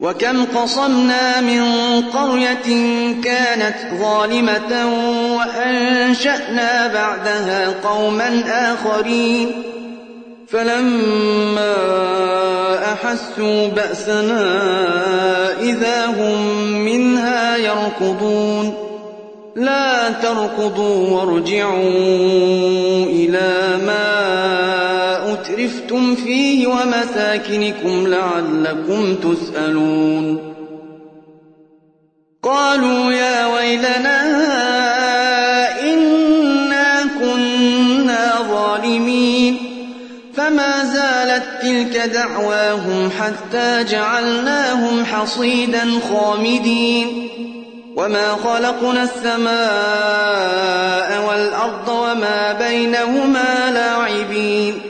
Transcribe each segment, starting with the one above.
وكم قصمنا من قرية كانت ظالمة وأنشأنا بعدها قوما آخرين. فلما أحسوا بأسنا إذا هم منها يركضون. لا تركضوا وارجعوا إلى ما أترفتم فيه ومساكنكم لعلكم تسألون. قالوا يا ويلنا إنا كنا ظالمين. فما زالت تلك دعواهم حتى جعلناهم حصيدا خامدين. وما خلقنا السماء والأرض وما بينهما لاعبين.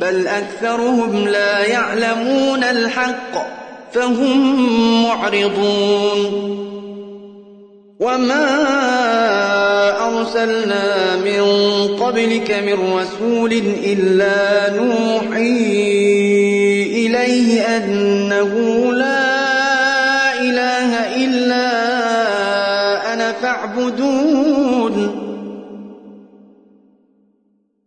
بل أكثرهم لا يعلمون الحق فهم معرضون. وما أرسلنا من قبلك من رسول إلا نوحي إليه أنه لا إله إلا أنا فاعبدون.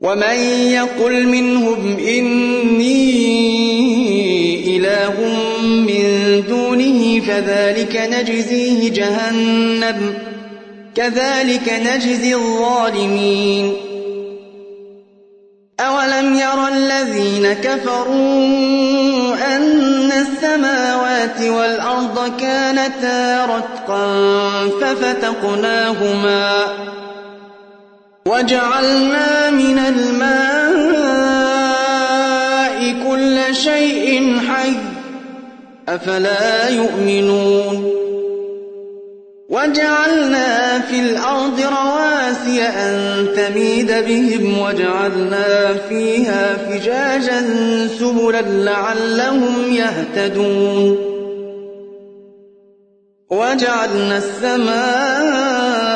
ومن يقل منهم إني إله من دونه فذلك نجزيه جهنم كذلك نجزي الظالمين أولم ير الذين كفروا أن السماوات والأرض كانتا رتقا ففتقناهما وجعلنا من الماء كل شيء حي أفلا يؤمنون وجعلنا في الأرض رواسي أن تميد بهم وجعلنا فيها فجاجا سبلا لعلهم يهتدون وجعلنا السماء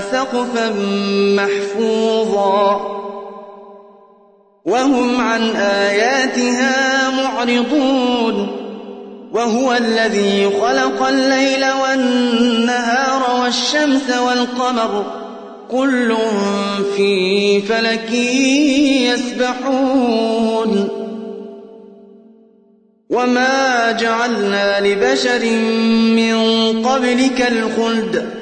سقفا محفوظا. وهم عن آياتها معرضون. وهو الذي خلق الليل والنهار والشمس والقمر. كل في فلك يسبحون. وما جعلنا لبشر من قبلك الخلد.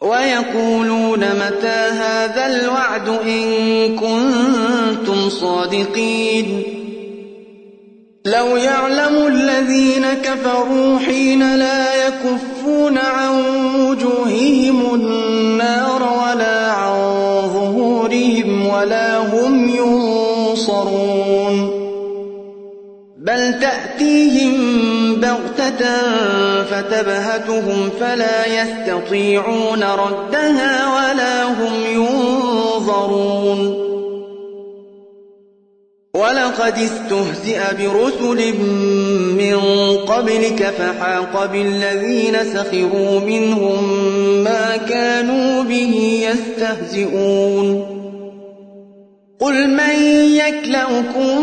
ويقولون متى هذا الوعد إن كنتم صادقين؟ لو يعلم الذين كفروا حين لا يكفون عن وجوههم النار ولا عن ظهورهم ولا هم ينصرون. بل تأتيهم بغتة فتبهتهم فلا يستطيعون ردها ولا هم ينظرون. ولقد استهزئ برسل من قبلك فحاق بالذين سخروا منهم ما كانوا به يستهزئون. قل من يكلؤكم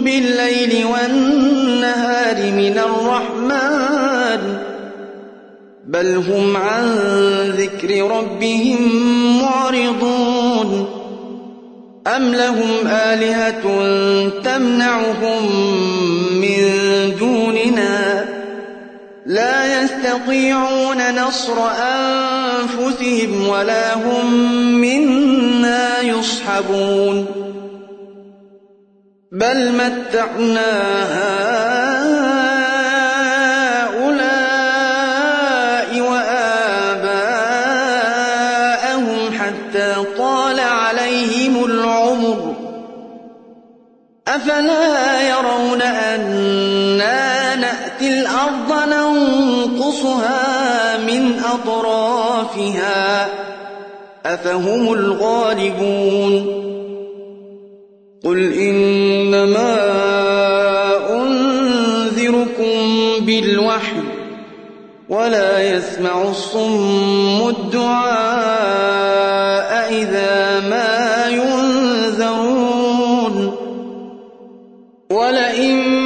بالليل والنهار من الرحمن بل هم عن ذكر ربهم معرضون أم لهم آلهة تمنعهم من لا يستطيعون نصر أنفسهم ولا هم منا يصحبون. بل متعنا هؤلاء أطرافها أفهم الغالبون قل إنما أنذركم بالوحي ولا يسمع الصم الدعاء إذا ما ينذرون ولئن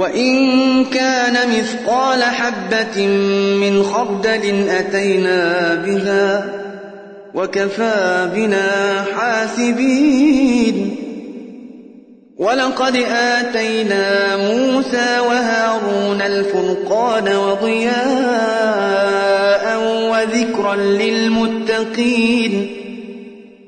وإن كان مثقال حبة من خردل أتينا بها وكفى بنا حاسبين. ولقد آتينا موسى وهارون الفرقان وضياء وذكرا للمتقين.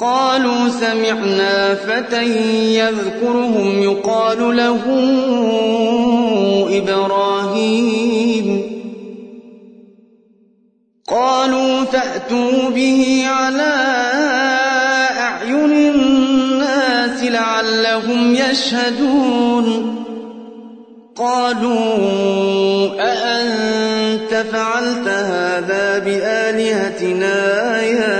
قالوا سمعنا فتى يذكرهم يقال له إبراهيم. قالوا فأتوا به على أعين الناس لعلهم يشهدون. قالوا أأنت فعلت هذا بآلهتنا يا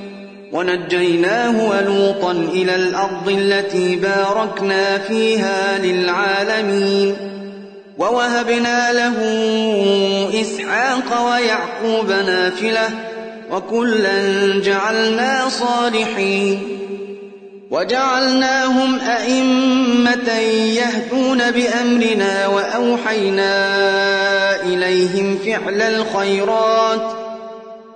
ونجيناه ولوطا إلى الأرض التي باركنا فيها للعالمين ووهبنا له إسحاق ويعقوب نافلة وكلا جعلنا صالحين وجعلناهم أئمة يهدون بأمرنا وأوحينا إليهم فعل الخيرات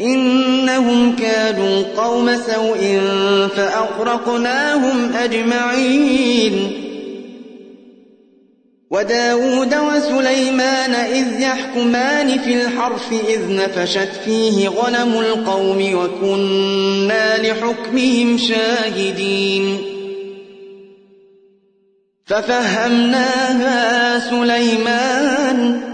إنهم كانوا قوم سوء فأغرقناهم أجمعين. وداود وسليمان إذ يحكمان في الحرف إذ نفشت فيه غنم القوم وكنا لحكمهم شاهدين. ففهمناها سليمان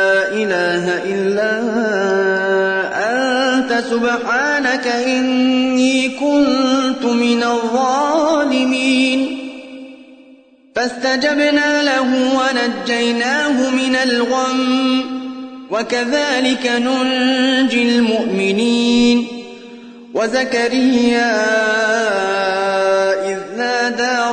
إله إلا أنت. سبحانك إني كنت من الظالمين. فاستجبنا له ونجيناه من الغم. وكذلك ننجي المؤمنين. وزكريا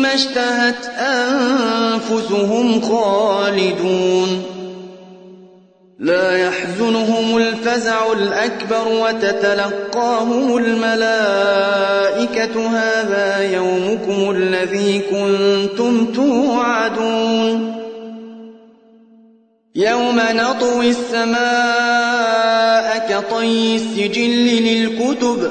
فيما اشتهت أنفسهم خالدون لا يحزنهم الفزع الأكبر وتتلقاهم الملائكة هذا يومكم الذي كنتم توعدون يوم نطوي السماء كطي السجل للكتب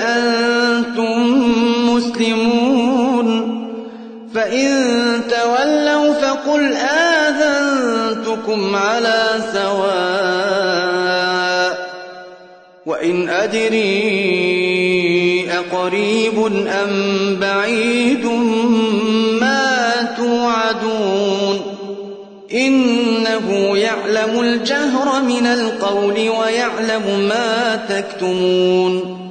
فقل آذنتكم على سواء وإن أدري أقريب أم بعيد ما توعدون إنه يعلم الجهر من القول ويعلم ما تكتمون